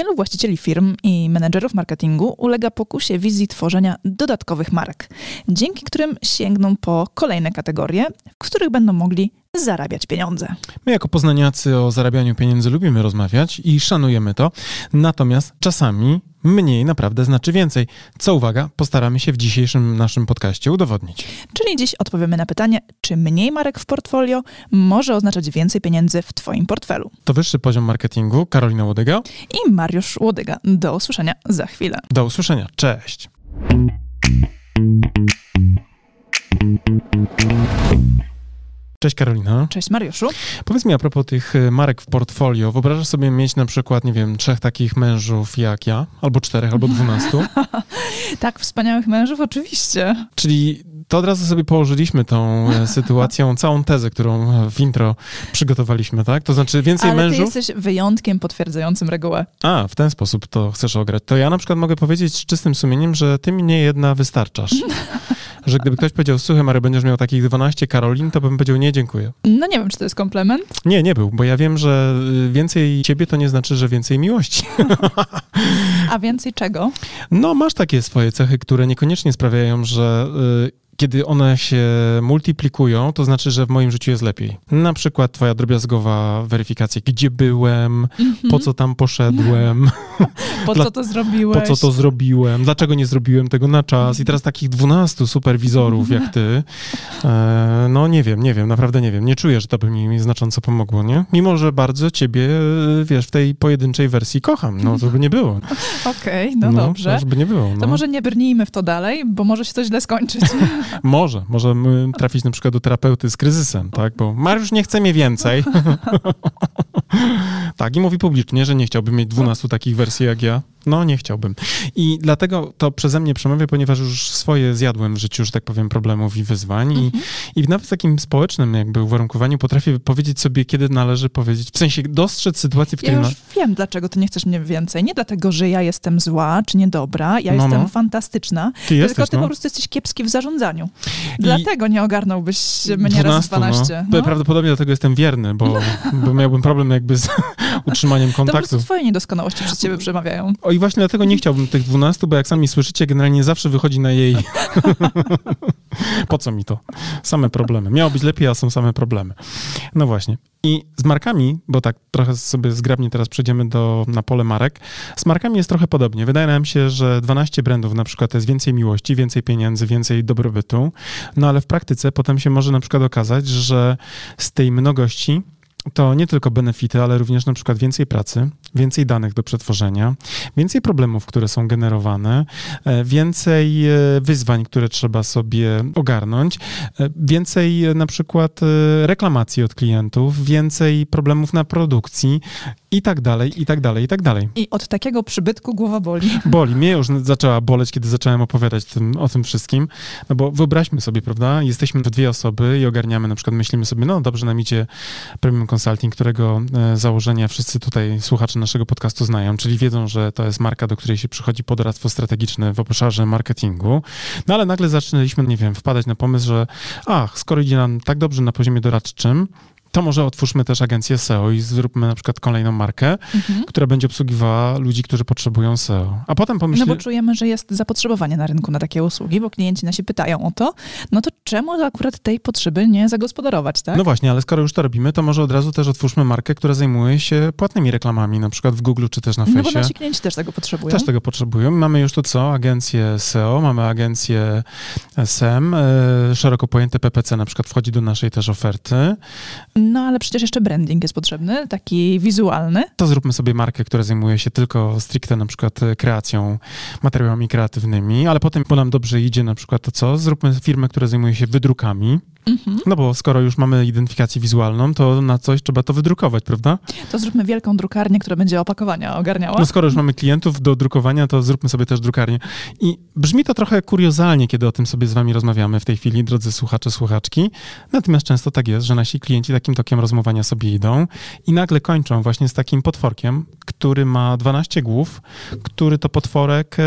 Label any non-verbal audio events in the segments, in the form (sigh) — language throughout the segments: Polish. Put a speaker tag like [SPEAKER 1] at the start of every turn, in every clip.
[SPEAKER 1] Wielu właścicieli firm i menedżerów marketingu ulega pokusie wizji tworzenia dodatkowych marek, dzięki którym sięgną po kolejne kategorie, w których będą mogli zarabiać pieniądze.
[SPEAKER 2] My jako poznaniacy o zarabianiu pieniędzy lubimy rozmawiać i szanujemy to, natomiast czasami mniej naprawdę znaczy więcej, co uwaga, postaramy się w dzisiejszym naszym podcaście udowodnić.
[SPEAKER 1] Czyli dziś odpowiemy na pytanie, czy mniej marek w portfolio może oznaczać więcej pieniędzy w Twoim portfelu.
[SPEAKER 2] To wyższy poziom marketingu. Karolina Łodyga
[SPEAKER 1] I Mariusz Łodyga. Do usłyszenia za chwilę.
[SPEAKER 2] Do usłyszenia. Cześć. Cześć Karolina.
[SPEAKER 1] Cześć Mariuszu.
[SPEAKER 2] Powiedz mi a propos tych y, marek w portfolio. Wyobrażasz sobie mieć na przykład, nie wiem, trzech takich mężów jak ja, albo czterech, albo dwunastu? (laughs)
[SPEAKER 1] tak, wspaniałych mężów, oczywiście.
[SPEAKER 2] Czyli to od razu sobie położyliśmy tą e, sytuacją, całą tezę, którą w intro przygotowaliśmy, tak? To znaczy więcej
[SPEAKER 1] Ale
[SPEAKER 2] mężów.
[SPEAKER 1] ty jesteś wyjątkiem potwierdzającym regułę.
[SPEAKER 2] A, w ten sposób to chcesz ograć. To ja na przykład mogę powiedzieć z czystym sumieniem, że ty mnie jedna wystarczasz. (laughs) że gdyby ktoś powiedział, słuchaj Mary, będziesz miał takich 12 Karolin, to bym powiedział, nie, dziękuję.
[SPEAKER 1] No nie wiem, czy to jest komplement.
[SPEAKER 2] Nie, nie był, bo ja wiem, że y, więcej ciebie to nie znaczy, że więcej miłości. (laughs)
[SPEAKER 1] A więcej czego?
[SPEAKER 2] No, masz takie swoje cechy, które niekoniecznie sprawiają, że y, kiedy one się multiplikują, to znaczy, że w moim życiu jest lepiej. Na przykład twoja drobiazgowa weryfikacja, gdzie byłem, po co tam poszedłem, (laughs)
[SPEAKER 1] Po co to zrobiłeś?
[SPEAKER 2] po co to zrobiłem, dlaczego nie zrobiłem tego na czas. I teraz takich 12 superwizorów jak ty, e, (laughs) no nie wiem, nie wiem, naprawdę nie wiem. Nie czuję, że to by mi znacząco pomogło, nie? Mimo, że bardzo ciebie, e, wiesz, w tej pojedynczej wersji kocham. No, to by nie było. (laughs)
[SPEAKER 1] Okej, no, dobrze.
[SPEAKER 2] To by nie było. No.
[SPEAKER 1] To może nie brnijmy w to dalej, bo może się to źle skończyć. (laughs)
[SPEAKER 2] Może, możemy trafić na przykład do terapeuty z kryzysem, tak? Bo Mariusz nie chce mnie więcej. (laughs) tak, i mówi publicznie, że nie chciałby mieć 12 takich wersji jak ja. No, nie chciałbym. I dlatego to przeze mnie przemawia, ponieważ już swoje zjadłem w życiu, że tak powiem, problemów i wyzwań. I, I nawet w takim społecznym jakby uwarunkowaniu potrafię powiedzieć sobie, kiedy należy powiedzieć, w sensie dostrzec sytuację, w
[SPEAKER 1] Ja
[SPEAKER 2] której...
[SPEAKER 1] już wiem, dlaczego ty nie chcesz mnie więcej. Nie dlatego, że ja jestem zła czy niedobra, ja
[SPEAKER 2] No,
[SPEAKER 1] jestem
[SPEAKER 2] no.
[SPEAKER 1] fantastyczna,
[SPEAKER 2] Ty jesteś,
[SPEAKER 1] tylko ty
[SPEAKER 2] no.
[SPEAKER 1] po prostu jesteś kiepski w zarządzaniu. Dlatego nie ogarnąłbyś mnie
[SPEAKER 2] 12,
[SPEAKER 1] razy 12.
[SPEAKER 2] No.
[SPEAKER 1] No.
[SPEAKER 2] Prawdopodobnie dlatego jestem wierny, bo, bo miałbym problem jakby z (laughs) utrzymaniem
[SPEAKER 1] To
[SPEAKER 2] kontaktu.
[SPEAKER 1] prostu twoje niedoskonałości przez ciebie przemawiają.
[SPEAKER 2] O i właśnie dlatego nie chciałbym tych 12, bo jak sami słyszycie, generalnie zawsze wychodzi na jej. (laughs) po co mi to? Same problemy. Miało być lepiej, a są same problemy. No właśnie. I z markami, bo tak trochę sobie zgrabnie teraz przejdziemy do, na pole marek, z markami jest trochę podobnie. Wydaje nam się, że 12 brandów na przykład to jest więcej miłości, więcej pieniędzy, więcej dobrobytu, no ale w praktyce potem się może na przykład okazać, że z tej mnogości to nie tylko benefity, ale również na przykład więcej pracy, więcej danych do przetworzenia, więcej problemów, które są generowane, e, więcej e, wyzwań, które trzeba sobie ogarnąć, e, więcej na przykład reklamacji od klientów, więcej problemów na produkcji i tak dalej, i tak dalej, i tak dalej.
[SPEAKER 1] I od takiego przybytku głowa boli. (laughs)
[SPEAKER 2] Boli. Mnie już zaczęła boleć, kiedy zacząłem opowiadać tym, o tym wszystkim. No bo wyobraźmy sobie, prawda? Jesteśmy w dwie osoby i ogarniamy, na przykład myślimy sobie, no dobrze nam idzie Premium Consulting, którego e, założenia wszyscy tutaj słuchacze naszego podcastu znają, czyli wiedzą, że to jest marka, do której się przychodzi po doradztwo strategiczne w obszarze marketingu. No ale nagle zaczynaliśmy, nie wiem, wpadać na pomysł, że ach, skoro idzie nam tak dobrze na poziomie doradczym, to może otwórzmy też agencję SEO i zróbmy na przykład kolejną markę,
[SPEAKER 1] Mhm.
[SPEAKER 2] która będzie obsługiwała ludzi, którzy potrzebują SEO. A potem
[SPEAKER 1] No
[SPEAKER 2] pomyślimy,
[SPEAKER 1] bo czujemy, że jest zapotrzebowanie na rynku na takie usługi, bo klienci nasi pytają o to, no to czemu akurat tej potrzeby nie zagospodarować, tak?
[SPEAKER 2] No właśnie, ale skoro już to robimy, to może od razu też otwórzmy markę, która zajmuje się płatnymi reklamami, na przykład w Google czy też na
[SPEAKER 1] No bo nasi klienci też tego potrzebują.
[SPEAKER 2] Też tego potrzebują. Mamy już tu co? Agencję SEO, mamy agencję SEM, e, szeroko pojęte PPC na przykład wchodzi do naszej też oferty.
[SPEAKER 1] No ale przecież jeszcze branding jest potrzebny, taki wizualny.
[SPEAKER 2] To zróbmy sobie markę, która zajmuje się tylko stricte na przykład e, kreacją, materiałami kreatywnymi, ale potem, bo nam dobrze idzie na przykład to co? Zróbmy firmę, która zajmuje się wydrukami.
[SPEAKER 1] Mhm.
[SPEAKER 2] No bo skoro już mamy identyfikację wizualną, to na coś trzeba to wydrukować, prawda?
[SPEAKER 1] To zróbmy wielką drukarnię, która będzie opakowania ogarniała.
[SPEAKER 2] No skoro już mamy klientów do drukowania, to zróbmy sobie też drukarnię. I brzmi to trochę kuriozalnie, kiedy o tym sobie z wami rozmawiamy w tej chwili, drodzy słuchacze, słuchaczki. Natomiast często tak jest, że nasi klienci takim tokiem rozmowania sobie idą i nagle kończą właśnie z takim potworkiem, który ma 12 głów, który to potworek, e,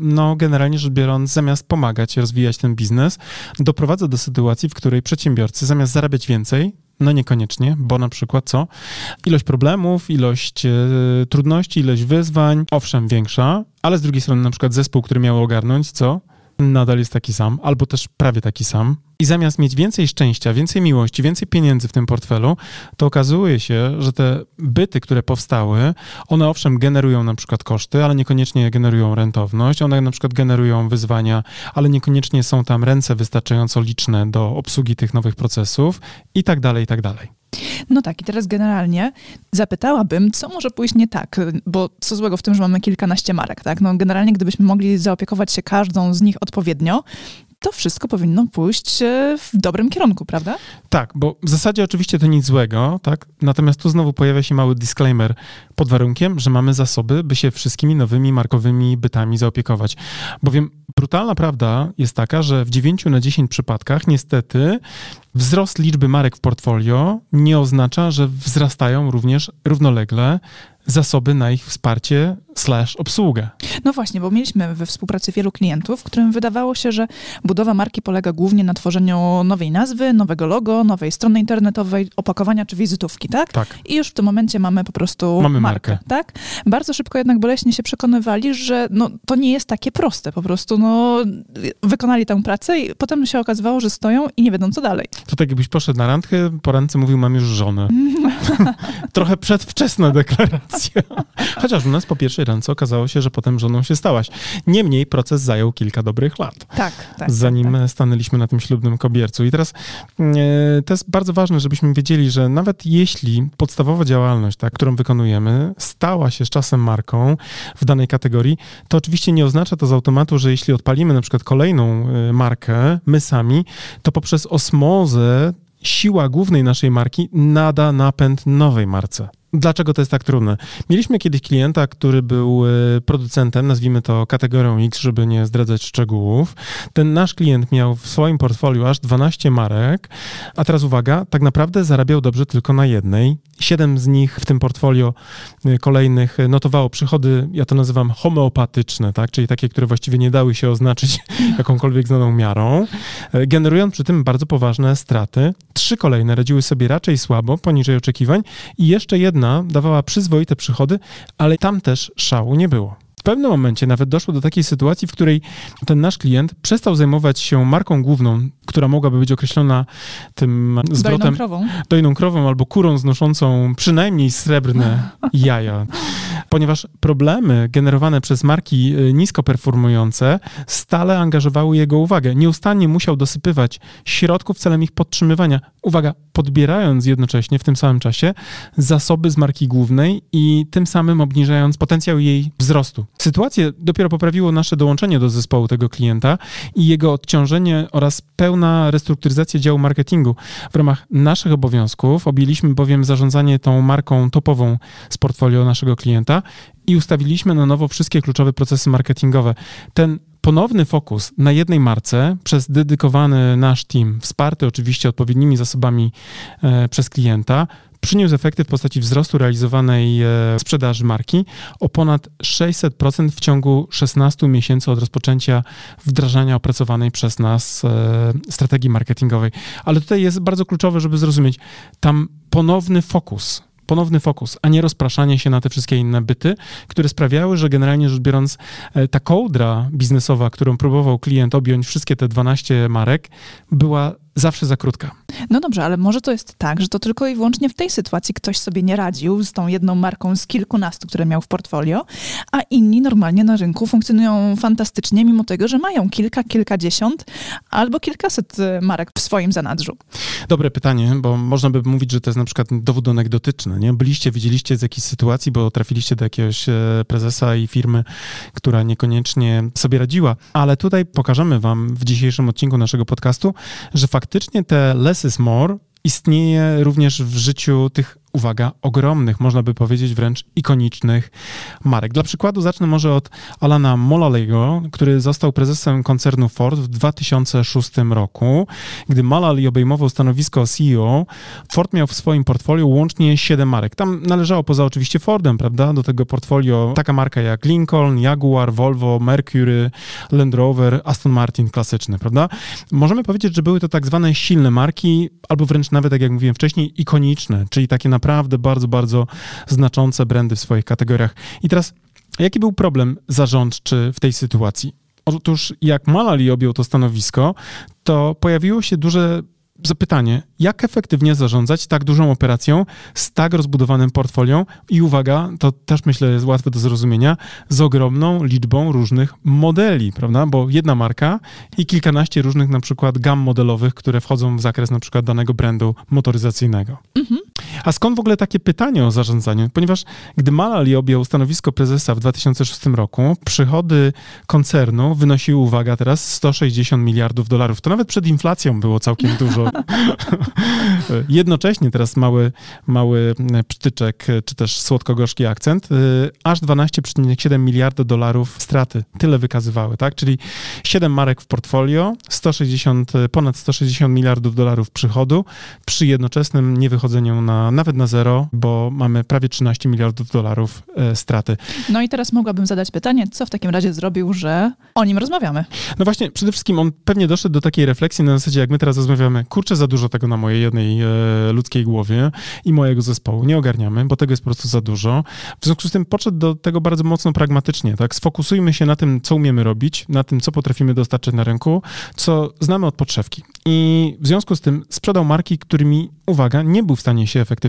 [SPEAKER 2] no generalnie rzecz biorąc, zamiast pomagać rozwijać ten biznes, doprowadza do sytuacji, w której przedsiębiorcy zamiast zarabiać więcej, No niekoniecznie, bo na przykład co? Ilość problemów, ilość e, trudności, ilość wyzwań, owszem, większa, ale z drugiej strony na przykład zespół, który miał ogarnąć, co? Nadal jest taki sam, albo też prawie taki sam. I zamiast mieć więcej szczęścia, więcej miłości, więcej pieniędzy w tym portfelu, to okazuje się, że te byty, które powstały, one owszem generują na przykład koszty, ale niekoniecznie generują rentowność. One na przykład generują wyzwania, ale niekoniecznie są tam ręce wystarczająco liczne do obsługi tych nowych procesów i tak dalej, i tak dalej.
[SPEAKER 1] No tak, i teraz generalnie zapytałabym, co może pójść nie tak, bo co złego w tym, że mamy kilkanaście marek, tak? No generalnie, gdybyśmy mogli zaopiekować się każdą z nich odpowiednio, to wszystko powinno pójść e, w dobrym kierunku, prawda?
[SPEAKER 2] Tak, bo w zasadzie oczywiście to nic złego, tak? Natomiast tu znowu pojawia się mały disclaimer pod warunkiem, że mamy zasoby, by się wszystkimi nowymi markowymi bytami zaopiekować. Bowiem brutalna prawda jest taka, że w 9 na 10 przypadkach niestety wzrost liczby marek w portfolio nie oznacza, że wzrastają również równolegle zasoby na ich wsparcie slash obsługę.
[SPEAKER 1] No właśnie, bo mieliśmy we współpracy wielu klientów, którym wydawało się, że budowa marki polega głównie na tworzeniu nowej nazwy, nowego logo, nowej strony internetowej, opakowania czy wizytówki, tak?
[SPEAKER 2] Tak.
[SPEAKER 1] I już w tym momencie mamy po prostu
[SPEAKER 2] Mamy
[SPEAKER 1] markę,
[SPEAKER 2] markę.
[SPEAKER 1] tak? Bardzo szybko jednak boleśnie się przekonywali, że no, to nie jest takie proste, po prostu no, wykonali tę pracę i potem się okazywało, że stoją i nie wiedzą co dalej.
[SPEAKER 2] To tak jakbyś poszedł na randkę, po randce mówił, mam już żonę. (laughs) Trochę przedwczesna deklaracja. Chociaż u nas po pierwszej randce okazało się, że potem żoną się stałaś. Niemniej proces zajął kilka dobrych lat.
[SPEAKER 1] Tak, tak.
[SPEAKER 2] zanim
[SPEAKER 1] tak, tak.
[SPEAKER 2] stanęliśmy na tym ślubnym kobiercu. I teraz e, to jest bardzo ważne, żebyśmy wiedzieli, że nawet jeśli podstawowa działalność, tak, którą wykonujemy, stała się z czasem marką w danej kategorii, to oczywiście nie oznacza to z automatu, że jeśli odpalimy na przykład kolejną e, markę, my sami, to poprzez osmozę siła głównej naszej marki nada napęd nowej marce. Dlaczego to jest tak trudne? Mieliśmy kiedyś klienta, który był e, producentem, nazwijmy to kategorią X, żeby nie zdradzać szczegółów. Ten nasz klient miał w swoim portfolio aż 12 marek, a teraz uwaga, tak naprawdę zarabiał dobrze tylko na jednej. Siedem z nich w tym portfolio e, kolejnych e, notowało przychody, ja to nazywam homeopatyczne, tak? czyli takie, które właściwie nie dały się oznaczyć (laughs) jakąkolwiek znaną miarą, generując przy tym bardzo poważne straty. Trzy kolejne radziły sobie raczej słabo, poniżej oczekiwań i jeszcze jedna dawała przyzwoite przychody, ale tam też szału nie było. W pewnym momencie nawet doszło do takiej sytuacji, w której ten nasz klient przestał zajmować się marką główną, która mogłaby być określona tym
[SPEAKER 1] Dojną
[SPEAKER 2] zwrotem
[SPEAKER 1] krową.
[SPEAKER 2] dojną krową albo kurą znoszącą przynajmniej srebrne (laughs) jaja. Ponieważ problemy generowane przez marki y, nisko performujące stale angażowały jego uwagę. Nieustannie musiał dosypywać środków celem ich podtrzymywania. Uwaga, podbierając jednocześnie w tym samym czasie zasoby z marki głównej i tym samym obniżając potencjał jej wzrostu. Sytuację dopiero poprawiło nasze dołączenie do zespołu tego klienta i jego odciążenie oraz pełna restrukturyzacja działu marketingu. W ramach naszych obowiązków objęliśmy bowiem zarządzanie tą marką topową z portfolio naszego klienta i ustawiliśmy na nowo wszystkie kluczowe procesy marketingowe. Ten ponowny fokus na jednej marce przez dedykowany nasz team, wsparty oczywiście odpowiednimi zasobami e, przez klienta, przyniósł efekty w postaci wzrostu realizowanej e, sprzedaży marki o ponad 600% w ciągu 16 miesięcy od rozpoczęcia wdrażania opracowanej przez nas e, strategii marketingowej. Ale tutaj jest bardzo kluczowe, żeby zrozumieć, tam ponowny fokus ponowny fokus, a nie rozpraszanie się na te wszystkie inne byty, które sprawiały, że generalnie rzecz biorąc, e, ta kołdra biznesowa, którą próbował klient objąć wszystkie te 12 marek, była zawsze za krótka.
[SPEAKER 1] No dobrze, ale może to jest tak, że to tylko i wyłącznie w tej sytuacji ktoś sobie nie radził z tą jedną marką z kilkunastu, które miał w portfolio, a inni normalnie na rynku funkcjonują fantastycznie, mimo tego, że mają kilka, kilkadziesiąt albo kilkaset y, marek w swoim zanadrzu.
[SPEAKER 2] Dobre pytanie, bo można by mówić, że to jest na przykład dowód anegdotyczny. Nie? Byliście, widzieliście z jakiejś sytuacji, bo trafiliście do jakiegoś e, prezesa i firmy, która niekoniecznie sobie radziła, ale tutaj pokażemy wam w dzisiejszym odcinku naszego podcastu, że faktycznie te less is more istnieje również w życiu tych uwaga, ogromnych, można by powiedzieć wręcz ikonicznych marek. Dla przykładu zacznę może od Alana Molalego, który został prezesem koncernu Ford w 2006 roku. Gdy Malali obejmował stanowisko CEO, Ford miał w swoim portfolio łącznie 7 marek. Tam należało poza oczywiście Fordem, prawda, do tego portfolio taka marka jak Lincoln, Jaguar, Volvo, Mercury, Land Rover, Aston Martin klasyczny, prawda? Możemy powiedzieć, że były to tak zwane silne marki, albo wręcz nawet, tak jak mówiłem wcześniej, ikoniczne, czyli takie naprawdę bardzo, bardzo znaczące brandy w swoich kategoriach. I teraz, jaki był problem zarządczy w tej sytuacji? Otóż jak Malali objął to stanowisko, to pojawiło się duże zapytanie, jak efektywnie zarządzać tak dużą operacją z tak rozbudowanym portfolią i uwaga, to też myślę jest łatwe do zrozumienia, z ogromną liczbą różnych modeli, prawda? Bo jedna marka i kilkanaście różnych na przykład gam modelowych, które wchodzą w zakres na przykład danego brandu motoryzacyjnego. Mhm. A skąd w ogóle takie pytanie o zarządzanie? Ponieważ gdy Malali objął stanowisko prezesa w 2006 roku, przychody koncernu wynosiły, uwaga teraz, 160 miliardów dolarów. To nawet przed inflacją było całkiem dużo. (laughs) Jednocześnie teraz mały, mały przytyczek, czy też słodko-gorzki akcent, y, aż 12,7 miliarda dolarów straty. Tyle wykazywały, tak? Czyli 7 marek w portfolio, 160, ponad 160 miliardów dolarów przychodu przy jednoczesnym niewychodzeniu na, nawet na zero, bo mamy prawie 13 miliardów dolarów e, straty.
[SPEAKER 1] No i teraz mogłabym zadać pytanie, co w takim razie zrobił, że o nim rozmawiamy?
[SPEAKER 2] No właśnie, przede wszystkim on pewnie doszedł do takiej refleksji na zasadzie, jak my teraz rozmawiamy, kurczę, za dużo tego na mojej jednej e, ludzkiej głowie i mojego zespołu. Nie ogarniamy, bo tego jest po prostu za dużo. W związku z tym podszedł do tego bardzo mocno pragmatycznie, tak? Sfokusujmy się na tym, co umiemy robić, na tym, co potrafimy dostarczyć na rynku, co znamy od podszewki. I w związku z tym sprzedał marki, którymi, uwaga, nie był w stanie się efektywnie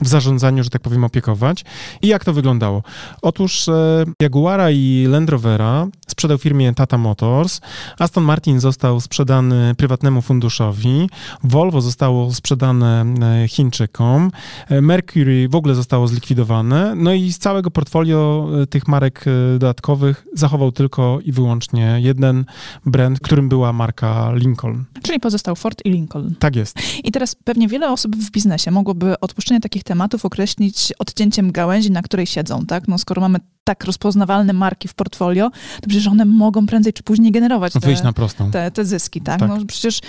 [SPEAKER 2] w zarządzaniu, że tak powiem, opiekować. I jak to wyglądało? Otóż e, Jaguara i Land Rovera sprzedał firmie Tata Motors, Aston Martin został sprzedany prywatnemu funduszowi, Volvo zostało sprzedane e, Chińczykom, e, Mercury w ogóle zostało zlikwidowane, no i z całego portfolio tych marek dodatkowych zachował tylko i wyłącznie jeden brand, którym była marka Lincoln.
[SPEAKER 1] Czyli pozostał Ford i Lincoln.
[SPEAKER 2] Tak jest.
[SPEAKER 1] I teraz pewnie wiele osób w biznesie mogłoby odpuszczenie takich tematów określić odcięciem gałęzi, na której siedzą, tak? No skoro mamy tak rozpoznawalne marki w portfolio, to przecież one mogą prędzej czy później generować te,
[SPEAKER 2] Wyjść na prostą.
[SPEAKER 1] Te, te zyski, tak? tak? No przecież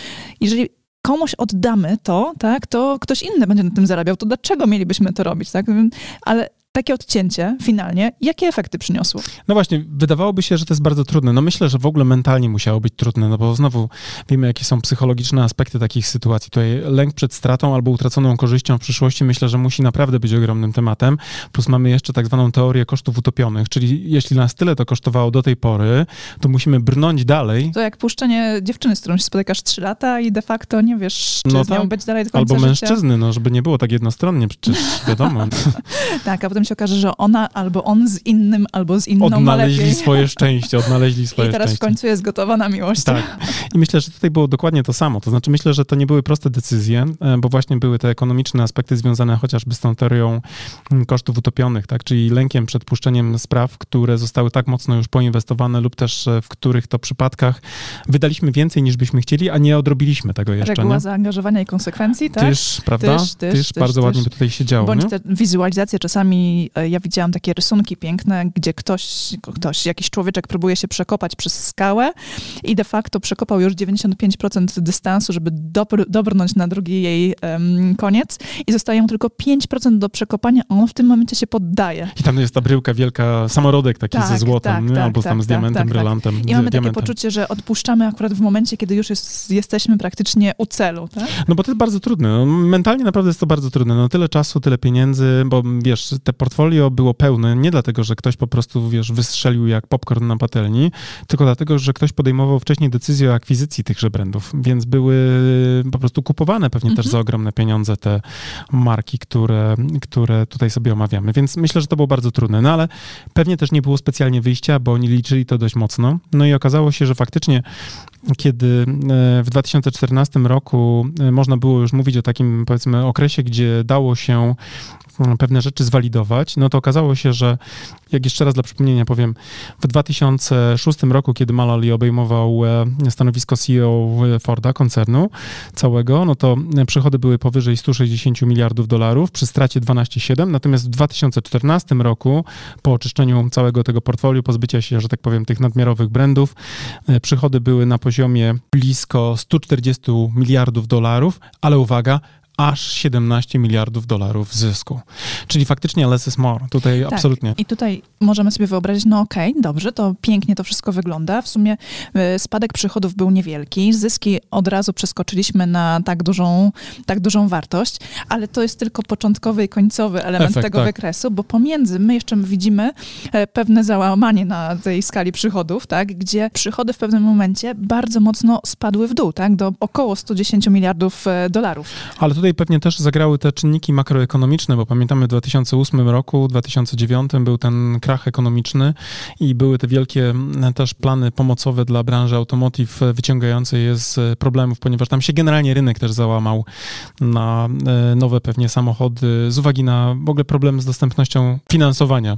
[SPEAKER 1] jeżeli komuś oddamy to, tak, to ktoś inny będzie na tym zarabiał, to dlaczego mielibyśmy to robić, tak? Ale takie odcięcie finalnie, jakie efekty przyniosło?
[SPEAKER 2] No właśnie, wydawałoby się, że to jest bardzo trudne. No myślę, że w ogóle mentalnie musiało być trudne, no bo znowu wiemy, jakie są psychologiczne aspekty takich sytuacji. Tutaj lęk przed stratą albo utraconą korzyścią w przyszłości myślę, że musi naprawdę być ogromnym tematem. Plus mamy jeszcze tak zwaną teorię kosztów utopionych, czyli jeśli nas tyle to kosztowało do tej pory, to musimy brnąć dalej.
[SPEAKER 1] To jak puszczenie dziewczyny, z którą się spotykasz 3 lata i de facto nie wiesz, czy no tak. z nią być dalej do końca
[SPEAKER 2] Albo mężczyzny, no żeby nie było tak jednostronnie, przecież (laughs) wiadomo.
[SPEAKER 1] tak, a potem się okaże, że ona albo on z innym, albo z inną
[SPEAKER 2] Odnaleźli swoje szczęście, odnaleźli (laughs) swoje
[SPEAKER 1] I teraz
[SPEAKER 2] szczęście.
[SPEAKER 1] w końcu jest gotowa na miłość.
[SPEAKER 2] Tak. I myślę, że tutaj było dokładnie to samo. To znaczy myślę, że to nie były proste decyzje, e, bo właśnie były te ekonomiczne aspekty związane chociażby z tą teorią mm, kosztów utopionych, tak? czyli lękiem przed puszczeniem spraw, które zostały tak mocno już poinwestowane lub też e, w których to przypadkach wydaliśmy więcej niż byśmy chcieli, a nie odrobiliśmy tego jeszcze.
[SPEAKER 1] Reguła
[SPEAKER 2] nie?
[SPEAKER 1] zaangażowania i konsekwencji, tak?
[SPEAKER 2] Tyż, prawda? Tyż, tyż, tyż, tyż bardzo ładnie by tutaj się działo.
[SPEAKER 1] Bądź
[SPEAKER 2] nie?
[SPEAKER 1] te wizualizacje czasami e, ja widziałam takie rysunki piękne, gdzie ktoś, ktoś, jakiś człowieczek próbuje się przekopać przez skałę i de facto przekopał już 95% dystansu, żeby dobr, dobrnąć na drugi jej um, koniec i zostaje mu tylko 5% do przekopania, on w tym momencie się poddaje.
[SPEAKER 2] I tam jest ta bryłka wielka, samorodek taki tak, ze złotem, tak, tak, albo tam tak, z diamentem, tak, tak. brylantem.
[SPEAKER 1] I mamy takie poczucie, że odpuszczamy akurat w momencie, kiedy już jest, jesteśmy praktycznie u celu, tak?
[SPEAKER 2] No bo to jest bardzo trudne. No, mentalnie naprawdę jest to bardzo trudne. No tyle czasu, tyle pieniędzy, bo wiesz, te portfolio było pełne nie dlatego, że ktoś po prostu, wiesz, wystrzelił jak popcorn na patelni, tylko dlatego, że ktoś podejmował wcześniej decyzję o akwizycji tychże brandów, więc były po prostu kupowane pewnie też mhm. za ogromne pieniądze te marki, które, które tutaj sobie omawiamy. Więc myślę, że to było bardzo trudne, no ale pewnie też nie było specjalnie wyjścia, bo oni liczyli to dość mocno. No i okazało się, że faktycznie kiedy w 2014 roku można było już mówić o takim, powiedzmy, okresie, gdzie dało się pewne rzeczy zwalidować, no to okazało się, że jak jeszcze raz dla przypomnienia powiem, w 2006 roku, kiedy Malali obejmował e, stanowisko CEO Forda, koncernu całego, no to przychody były powyżej 160 miliardów dolarów przy stracie 12,7, natomiast w 2014 roku, po oczyszczeniu całego tego portfolio, pozbycia się, że tak powiem, tych nadmiarowych brandów, e, przychody były na poziomie blisko 140 miliardów dolarów, ale uwaga, aż 17 miliardów dolarów zysku. Czyli faktycznie less is more. Tutaj tak. absolutnie.
[SPEAKER 1] I tutaj możemy sobie wyobrazić, no okej, okay, dobrze, to pięknie to wszystko wygląda. W sumie y, spadek przychodów był niewielki, zyski od razu przeskoczyliśmy na tak dużą, tak dużą wartość, ale to jest tylko początkowy i końcowy element Efekt, tego tak. wykresu, bo pomiędzy my jeszcze widzimy e, pewne załamanie na tej skali przychodów, tak, gdzie przychody w pewnym momencie bardzo mocno spadły w dół, tak, do około 110 miliardów e, dolarów.
[SPEAKER 2] Ale tutaj tutaj pewnie też zagrały te czynniki makroekonomiczne, bo pamiętamy w 2008 roku, 2009 był ten krach ekonomiczny i były te wielkie mm, też plany pomocowe dla branży automotive wyciągające je z problemów, ponieważ tam się generalnie rynek też załamał na e, nowe pewnie samochody z uwagi na w ogóle problem z dostępnością finansowania.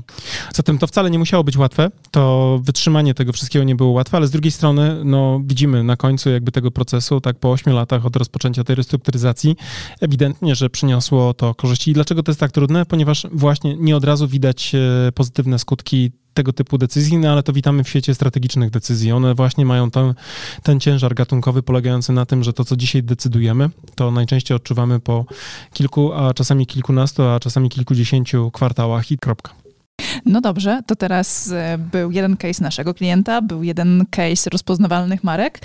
[SPEAKER 2] Zatem to wcale nie musiało być łatwe, to wytrzymanie tego wszystkiego nie było łatwe, ale z drugiej strony no, widzimy na końcu jakby tego procesu, tak po 8 latach od rozpoczęcia tej restrukturyzacji, ewidentnie, że przyniosło to korzyści. I dlaczego to jest tak trudne? Ponieważ właśnie nie od razu widać e, pozytywne skutki tego typu decyzji, no ale to witamy w świecie strategicznych decyzji. One właśnie mają ten, ten ciężar gatunkowy polegający na tym, że to, co dzisiaj decydujemy, to najczęściej odczuwamy po kilku, a czasami kilkunastu, a czasami kilkudziesięciu kwartałach i kropka.
[SPEAKER 1] No dobrze, to teraz e, był jeden case naszego klienta, był jeden case rozpoznawalnych marek.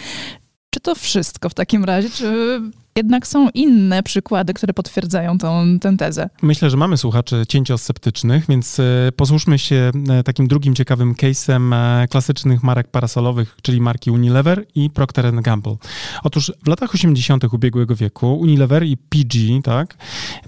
[SPEAKER 1] Czy to wszystko w takim razie? Czy jednak są inne przykłady, które potwierdzają tą, tę tezę.
[SPEAKER 2] Myślę, że mamy słuchaczy cięciosceptycznych, więc e, posłuszmy się e, takim drugim ciekawym case'em e, klasycznych marek parasolowych, czyli marki Unilever i Procter Gamble. Otóż w latach 80. ubiegłego wieku Unilever i PG, tak,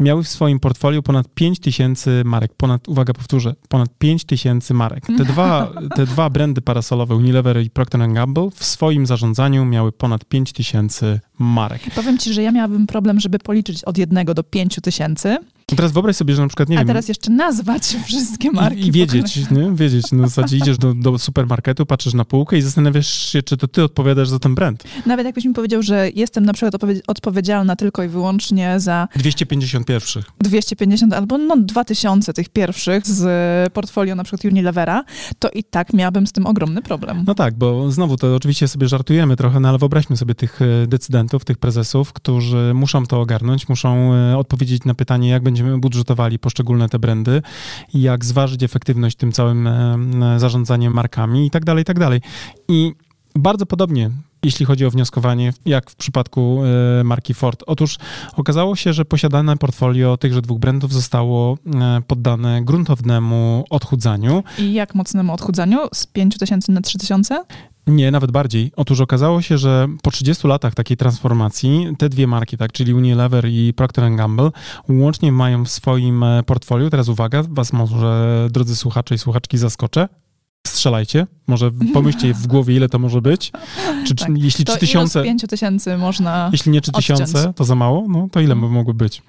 [SPEAKER 2] miały w swoim portfolio ponad 5 tysięcy marek, ponad, uwaga, powtórzę, ponad 5 tysięcy marek. Te dwa, (laughs) te dwa brandy parasolowe, Unilever i Procter Gamble, w swoim zarządzaniu miały ponad 5 tysięcy marek.
[SPEAKER 1] Powiem ci, że ja miałabym problem, żeby policzyć od jednego do pięciu tysięcy.
[SPEAKER 2] Teraz wyobraź sobie, że na przykład, nie
[SPEAKER 1] A
[SPEAKER 2] wiem...
[SPEAKER 1] teraz jeszcze nazwać wszystkie marki.
[SPEAKER 2] I, wiedzieć, nie? Wiedzieć. Na zasadzie idziesz do, do, supermarketu, patrzysz na półkę i zastanawiasz się, czy to ty odpowiadasz za ten brand.
[SPEAKER 1] Nawet jakbyś mi powiedział, że jestem na przykład odpowiedzialna tylko i wyłącznie za...
[SPEAKER 2] 251.
[SPEAKER 1] 250 albo no 2000 tych pierwszych z portfolio na przykład Unilevera, to i tak miałabym z tym ogromny problem.
[SPEAKER 2] No tak, bo znowu to oczywiście sobie żartujemy trochę, no ale wyobraźmy sobie tych e, decydentów, tych prezesów, którzy muszą to ogarnąć, muszą e, odpowiedzieć na pytanie, jak będzie będziemy budżetowali poszczególne te brandy jak zważyć efektywność tym całym e, zarządzaniem markami i tak dalej, i tak dalej. I bardzo podobnie jeśli chodzi o wnioskowanie, jak w przypadku e, marki Ford. Otóż okazało się, że posiadane portfolio tychże dwóch brandów zostało e, poddane gruntownemu odchudzaniu.
[SPEAKER 1] I jak mocnemu odchudzaniu? Z 5 tysięcy na 3 tysiące?
[SPEAKER 2] Nie, nawet bardziej. Otóż okazało się, że po 30 latach takiej transformacji te dwie marki, tak, czyli Unilever i Procter Gamble, łącznie mają w swoim e, portfolio, teraz uwaga, was może, drodzy słuchacze i słuchaczki, zaskoczę, strzelajcie, może pomyślcie w głowie, ile to może być.
[SPEAKER 1] Czy, tak. Jeśli to 3000... 5 tysięcy można
[SPEAKER 2] Jeśli nie 3000, to za mało, no to ile by mogło być?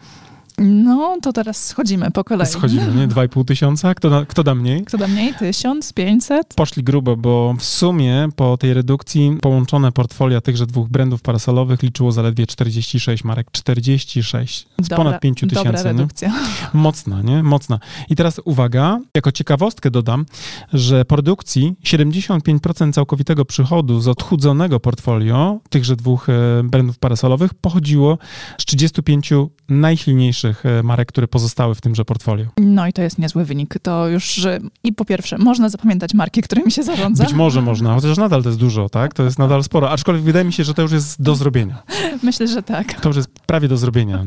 [SPEAKER 1] No, to teraz schodzimy po kolei.
[SPEAKER 2] Schodzimy, nie? 2,5 tysiąca? Kto, da, kto da mniej?
[SPEAKER 1] Kto da mniej? 1500?
[SPEAKER 2] Poszli grubo, bo w sumie po tej redukcji połączone portfolia tychże dwóch brandów parasolowych liczyło zaledwie 46 marek. 46 z dobra, ponad 5 tysięcy. Dobra
[SPEAKER 1] redukcja.
[SPEAKER 2] Nie? Mocna, nie? Mocna. I teraz uwaga, jako ciekawostkę dodam, że produkcji 75% całkowitego przychodu z odchudzonego portfolio tychże dwóch e, brandów parasolowych pochodziło z 35 najsilniejszych E, marek, które pozostały w tymże portfolio.
[SPEAKER 1] No i to jest niezły wynik. To już i po pierwsze, można zapamiętać marki, którymi się zarządza.
[SPEAKER 2] Być może można, chociaż nadal to jest dużo, tak? To jest nadal sporo, aczkolwiek wydaje mi się, że to już jest do zrobienia. (laughs)
[SPEAKER 1] Myślę, że tak.
[SPEAKER 2] To już jest prawie do zrobienia.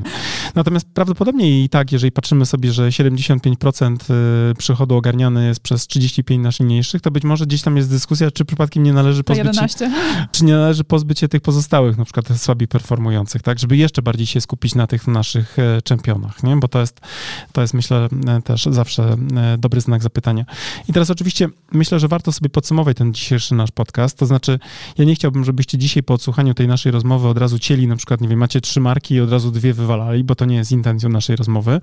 [SPEAKER 2] Natomiast prawdopodobnie i tak, jeżeli patrzymy sobie, że 75% y, przychodu ogarniany jest przez 35 najsilniejszych, to być może gdzieś tam jest dyskusja, czy przypadkiem nie należy pozbyć się, (laughs) czy nie należy pozbyć się tych pozostałych, na przykład słabiej performujących, tak? Żeby jeszcze bardziej się skupić na tych naszych e, czempionach czempionach, nie? Bo to jest, to jest myślę też zawsze dobry znak zapytania. I teraz oczywiście myślę, że warto sobie podsumować ten dzisiejszy nasz podcast, to znaczy ja nie chciałbym, żebyście dzisiaj po odsłuchaniu tej naszej rozmowy od razu cieli, na przykład, nie wiem, macie trzy marki i od razu dwie wywalali, bo to nie jest intencją naszej rozmowy.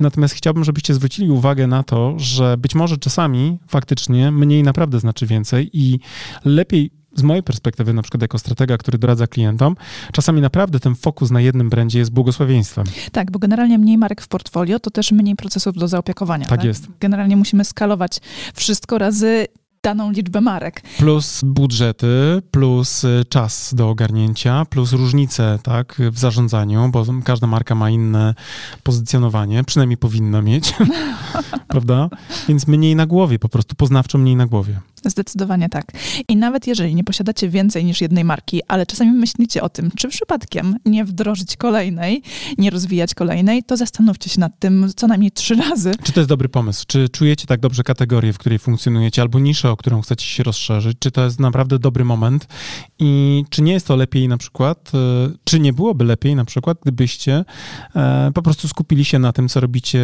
[SPEAKER 2] Natomiast chciałbym, żebyście zwrócili uwagę na to, że być może czasami faktycznie mniej naprawdę znaczy więcej i lepiej z mojej perspektywy, na przykład jako stratega, który doradza klientom, czasami naprawdę ten fokus na jednym brandzie jest błogosławieństwem.
[SPEAKER 1] Tak, bo generalnie mniej marek w portfolio to też mniej procesów do zaopiekowania.
[SPEAKER 2] Tak, tak? jest.
[SPEAKER 1] Generalnie musimy skalować wszystko razy daną liczbę marek.
[SPEAKER 2] Plus budżety, plus y, czas do ogarnięcia, plus różnice tak, w zarządzaniu, bo każda marka ma inne pozycjonowanie, przynajmniej powinna mieć, (laughs) prawda? Więc mniej na głowie, po prostu poznawczo mniej na głowie.
[SPEAKER 1] Zdecydowanie tak. I nawet jeżeli nie posiadacie więcej niż jednej marki, ale czasami myślicie o tym, czy przypadkiem nie wdrożyć kolejnej, nie rozwijać kolejnej, to zastanówcie się nad tym co najmniej trzy razy.
[SPEAKER 2] Czy to jest dobry pomysł? Czy czujecie tak dobrze kategorię, w której funkcjonujecie, albo niszę, o którą chcecie się rozszerzyć? Czy to jest naprawdę dobry moment? I czy nie jest to lepiej na przykład, e, czy nie byłoby lepiej na przykład, gdybyście e, po prostu skupili się na tym, co robicie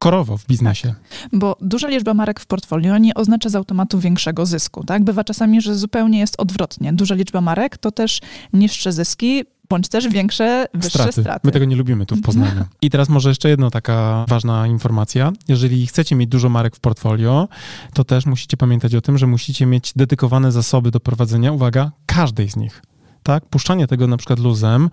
[SPEAKER 2] korowo w biznesie?
[SPEAKER 1] Bo duża liczba marek w portfolio nie oznacza z automatu większego zysku. Tak? Bywa czasami, że zupełnie jest odwrotnie. Duża liczba marek to też niższe zyski, bądź też większe, wyższe straty. straty.
[SPEAKER 2] My tego nie lubimy tu w Poznaniu. I teraz może jeszcze jedna taka ważna informacja. Jeżeli chcecie mieć dużo marek w portfolio, to też musicie pamiętać o tym, że musicie mieć dedykowane zasoby do prowadzenia, uwaga, każdej z nich tak? Puszczanie tego na przykład luzem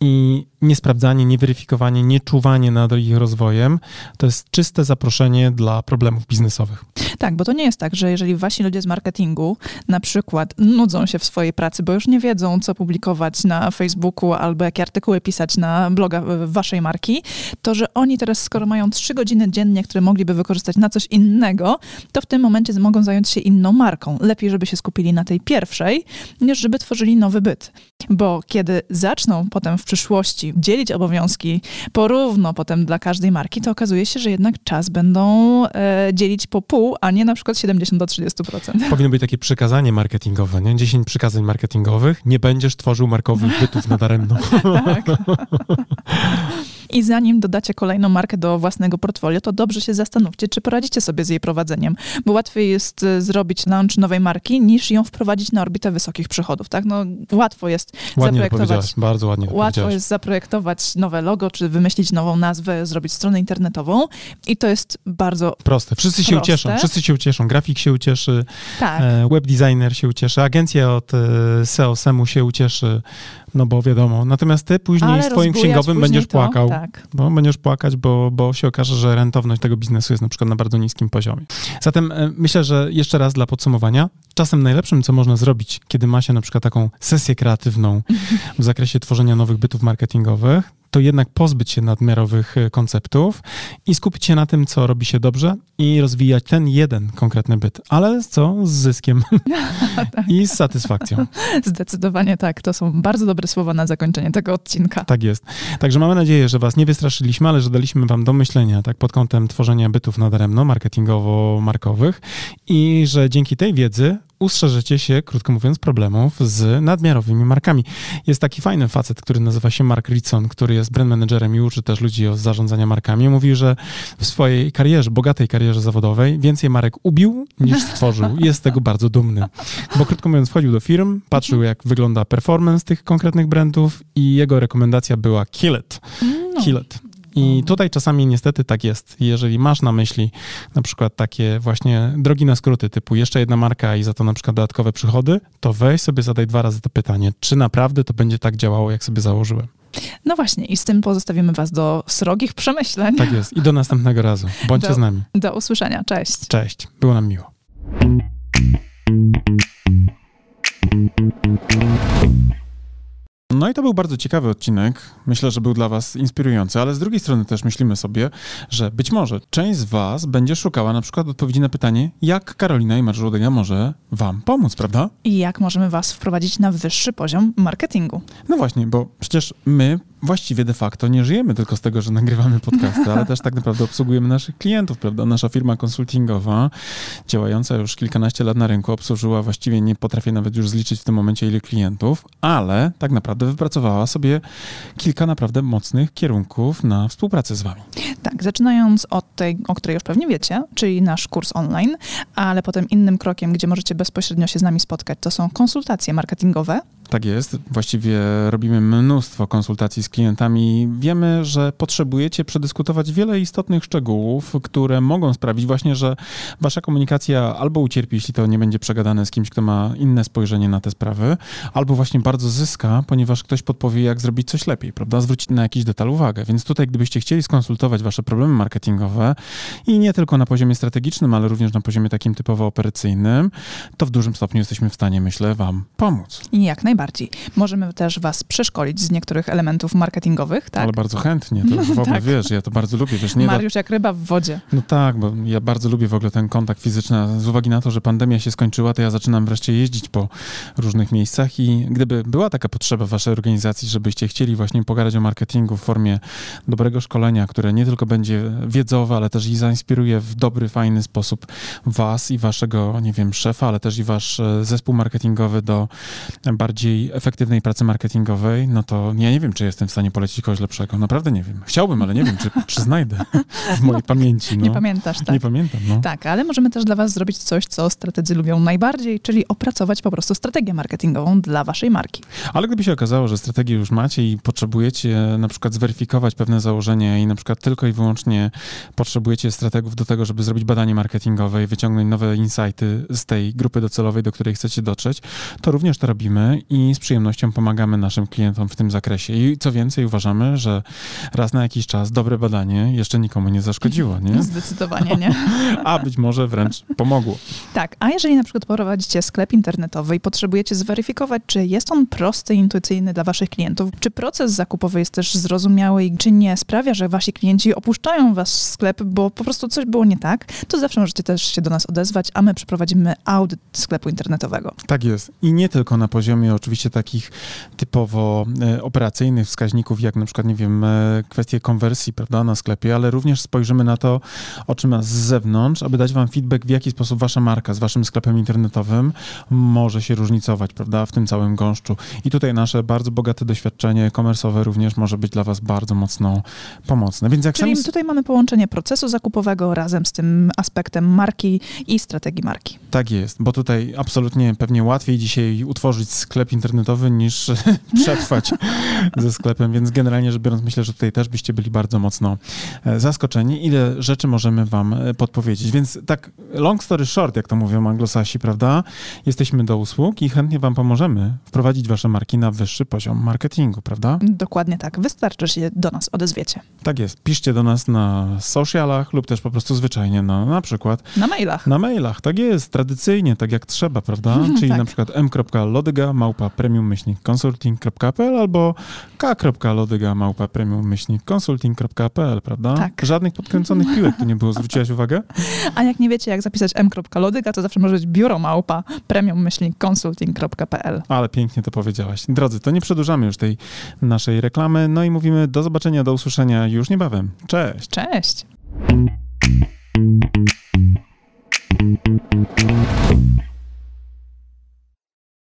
[SPEAKER 2] i niesprawdzanie, nieweryfikowanie, nieczuwanie nad ich rozwojem, to jest czyste zaproszenie dla problemów biznesowych.
[SPEAKER 1] Tak, bo to nie jest tak, że jeżeli wasi ludzie z marketingu na przykład nudzą się w swojej pracy, bo już nie wiedzą, co publikować na Facebooku albo jakie artykuły pisać na bloga waszej marki, to że oni teraz, skoro mają trzy godziny dziennie, które mogliby wykorzystać na coś innego, to w tym momencie mogą zająć się inną marką. Lepiej, żeby się skupili na tej pierwszej, niż żeby tworzyli nowy byt. Bo kiedy zaczną potem w przyszłości dzielić obowiązki porówno potem dla każdej marki, to okazuje się, że jednak czas będą e, dzielić po pół, a nie na przykład 70 do 30%. (laughs)
[SPEAKER 2] Powinno być takie przekazanie marketingowe, nie? 10 przykazań marketingowych. Nie będziesz tworzył markowych bytów nadaremno. (laughs) tak. (laughs)
[SPEAKER 1] I zanim dodacie kolejną markę do własnego portfolio, to dobrze się zastanówcie, czy poradzicie sobie z jej prowadzeniem, bo łatwiej jest e, zrobić launch nowej marki, niż ją wprowadzić na orbitę wysokich przychodów, tak? No, łatwo jest
[SPEAKER 2] ładnie
[SPEAKER 1] zaprojektować.
[SPEAKER 2] Bardzo ładnie
[SPEAKER 1] Łatwo jest zaprojektować nowe logo, czy wymyślić nową nazwę, zrobić stronę internetową i to jest bardzo
[SPEAKER 2] proste. Wszyscy
[SPEAKER 1] proste.
[SPEAKER 2] się ucieszą, wszyscy się ucieszą. Grafik się ucieszy, tak. E, web designer się ucieszy, agencja od e, SEO, SEMu się ucieszy, no bo wiadomo. Natomiast ty później Ale swoim księgowym będziesz to, płakał. Tak. Bo będziesz płakać, bo, bo się okaże, że rentowność tego biznesu jest na przykład na bardzo niskim poziomie. Zatem e, myślę, że jeszcze raz dla podsumowania, czasem najlepszym, co można zrobić, kiedy ma się na przykład taką sesję kreatywną w zakresie tworzenia nowych bytów marketingowych, to jednak pozbyć się nadmiarowych e, konceptów i skupić się na tym, co robi się dobrze i rozwijać ten jeden konkretny byt, ale co? Z zyskiem (laughs) tak. (laughs) i z satysfakcją.
[SPEAKER 1] Zdecydowanie tak. To są bardzo dobre słowa na zakończenie tego odcinka.
[SPEAKER 2] Tak jest. Także mamy nadzieję, że was nie wystraszyliśmy, ale że daliśmy wam do myślenia tak pod kątem tworzenia bytów nadaremno, marketingowo-markowych i że dzięki tej wiedzy ustrzeżecie się, krótko mówiąc, problemów z nadmiarowymi markami. Jest taki fajny facet, który nazywa się Mark Ritson, który jest brand managerem i uczy też ludzi o zarządzania markami. Mówi, że w swojej karierze, bogatej karierze zawodowej, więcej marek ubił niż stworzył. Jest z tego bardzo dumny. Bo krótko mówiąc, wchodził do firm, patrzył jak wygląda performance tych konkretnych brandów i jego rekomendacja była kill it. No. Kill it. I tutaj czasami niestety tak jest. Jeżeli masz na myśli na przykład takie właśnie drogi na skróty, typu jeszcze jedna marka i za to na przykład dodatkowe przychody, to weź sobie zadaj dwa razy to pytanie, czy naprawdę to będzie tak działało, jak sobie założyłem.
[SPEAKER 1] No właśnie, i z tym pozostawimy Was do srogich przemyśleń.
[SPEAKER 2] Tak jest. I do następnego razu. Bądźcie
[SPEAKER 1] do,
[SPEAKER 2] z nami.
[SPEAKER 1] Do usłyszenia. Cześć.
[SPEAKER 2] Cześć. Było nam miło. To był bardzo ciekawy odcinek. Myślę, że był dla Was inspirujący, ale z drugiej strony też myślimy sobie, że być może część z Was będzie szukała na przykład odpowiedzi na pytanie, jak Karolina i Marżuldenia może Wam pomóc, prawda?
[SPEAKER 1] I jak możemy Was wprowadzić na wyższy poziom marketingu.
[SPEAKER 2] No właśnie, bo przecież my właściwie de facto nie żyjemy tylko z tego, że nagrywamy podcasty, ale też tak naprawdę obsługujemy naszych klientów, prawda? Nasza firma konsultingowa, działająca już kilkanaście lat na rynku, obsłużyła właściwie, nie potrafię nawet już zliczyć w tym momencie ile klientów, ale tak naprawdę wypracowała sobie kilka naprawdę mocnych kierunków na współpracę z wami.
[SPEAKER 1] Tak, zaczynając od tej, o której już pewnie wiecie, czyli nasz kurs online, ale potem innym krokiem, gdzie możecie bezpośrednio się z nami spotkać, to są konsultacje marketingowe.
[SPEAKER 2] Tak jest. Właściwie robimy mnóstwo konsultacji z klientami. Wiemy, że potrzebujecie przedyskutować wiele istotnych szczegółów, które mogą sprawić właśnie, że wasza komunikacja albo ucierpi, jeśli to nie będzie przegadane z kimś, kto ma inne spojrzenie na te sprawy, albo właśnie bardzo zyska, ponieważ ktoś podpowie, jak zrobić coś lepiej, prawda? Zwrócić na jakiś detal uwagę. Więc tutaj, gdybyście chcieli skonsultować wasze problemy marketingowe i nie tylko na poziomie strategicznym, ale również na poziomie takim typowo operacyjnym, to w dużym stopniu jesteśmy w stanie, myślę, wam pomóc.
[SPEAKER 1] Jak najbardziej najbardziej. Możemy też was przeszkolić z niektórych elementów marketingowych, tak?
[SPEAKER 2] Ale bardzo chętnie, to (laughs) w ogóle tak. wiesz, ja to bardzo lubię. Wiesz, nie
[SPEAKER 1] Mariusz da... jak ryba w wodzie.
[SPEAKER 2] No tak, bo ja bardzo lubię w ogóle ten kontakt fizyczny. Z uwagi na to, że pandemia się skończyła, to ja zaczynam wreszcie jeździć po różnych miejscach i gdyby była taka potrzeba w waszej organizacji, żebyście chcieli właśnie pogadać o marketingu w formie dobrego szkolenia, które nie tylko będzie wiedzowe, ale też i zainspiruje w dobry, fajny sposób was i waszego, nie wiem, szefa, ale też i wasz e, zespół marketingowy do bardziej bardziej efektywnej pracy marketingowej, no to ja nie wiem, czy jestem w stanie polecić kogoś lepszego. Naprawdę nie wiem. Chciałbym, ale nie wiem, czy, czy znajdę w mojej no, pamięci.
[SPEAKER 1] No. Nie pamiętasz, tak?
[SPEAKER 2] Nie pamiętam, no.
[SPEAKER 1] Tak, ale możemy też dla was zrobić coś, co strategzy lubią najbardziej, czyli opracować po prostu strategię marketingową dla waszej marki.
[SPEAKER 2] Ale gdyby się okazało, że strategię już macie i potrzebujecie na przykład zweryfikować pewne założenia i na przykład tylko i wyłącznie potrzebujecie strategów do tego, żeby zrobić badanie marketingowe i wyciągnąć nowe insighty z tej grupy docelowej, do której chcecie dotrzeć, to również to robimy i z przyjemnością pomagamy naszym klientom w tym zakresie. I co więcej, uważamy, że raz na jakiś czas dobre badanie jeszcze nikomu nie zaszkodziło, nie? (laughs)
[SPEAKER 1] Zdecydowanie nie. (laughs)
[SPEAKER 2] a być może wręcz pomogło.
[SPEAKER 1] Tak, a jeżeli na przykład prowadzicie sklep internetowy i potrzebujecie zweryfikować, czy jest on prosty i intuicyjny dla waszych klientów, czy proces zakupowy jest też zrozumiały i czy nie sprawia, że wasi klienci opuszczają wasz sklep, bo po prostu coś było nie tak, to zawsze możecie też się do nas odezwać, a my przeprowadzimy audyt sklepu internetowego.
[SPEAKER 2] Tak jest. I nie tylko na poziomie oczywiście takich typowo e, operacyjnych wskaźników, jak na przykład, nie wiem, e, kwestie konwersji, prawda, na sklepie, ale również spojrzymy na to, o czym z zewnątrz, aby dać wam feedback, w jaki sposób wasza marka z waszym sklepem internetowym może się różnicować, prawda, w tym całym gąszczu. I tutaj nasze bardzo bogate doświadczenie komersowe również może być dla was bardzo mocno pomocne. Więc jak
[SPEAKER 1] Czyli sami... tutaj mamy połączenie procesu zakupowego razem z tym aspektem marki i strategii marki.
[SPEAKER 2] Tak jest, bo tutaj absolutnie pewnie łatwiej dzisiaj utworzyć sklep internetowy niż (laughs) przetrwać ze sklepem, więc generalnie rzecz biorąc myślę, że tutaj też byście byli bardzo mocno e, zaskoczeni, ile rzeczy możemy wam e, podpowiedzieć. Więc tak long story short, jak to mówią anglosasi, prawda? Jesteśmy do usług i chętnie wam pomożemy wprowadzić wasze marki na wyższy poziom marketingu, prawda?
[SPEAKER 1] Dokładnie tak. Wystarczy, że się do nas odezwiecie.
[SPEAKER 2] Tak jest. Piszcie do nas na socialach lub też po prostu zwyczajnie na, na przykład...
[SPEAKER 1] Na mailach.
[SPEAKER 2] Na mailach, tak jest. Tradycyjnie, tak jak trzeba, prawda? (laughs) Czyli tak. na przykład m.lodyga małpa małpa premium-consulting.pl albo k.lodyga premium-consulting.pl, prawda?
[SPEAKER 1] Tak.
[SPEAKER 2] Żadnych podkręconych piłek tu nie było, zwróciłaś uwagę? (laughs)
[SPEAKER 1] A jak nie wiecie, jak zapisać m.lodyga, to zawsze może być biuro małpa premium-consulting.pl.
[SPEAKER 2] Ale pięknie to powiedziałaś. Drodzy, to nie przedłużamy już tej naszej reklamy, no i mówimy do zobaczenia, do usłyszenia już niebawem. Cześć!
[SPEAKER 1] Cześć! Thank you.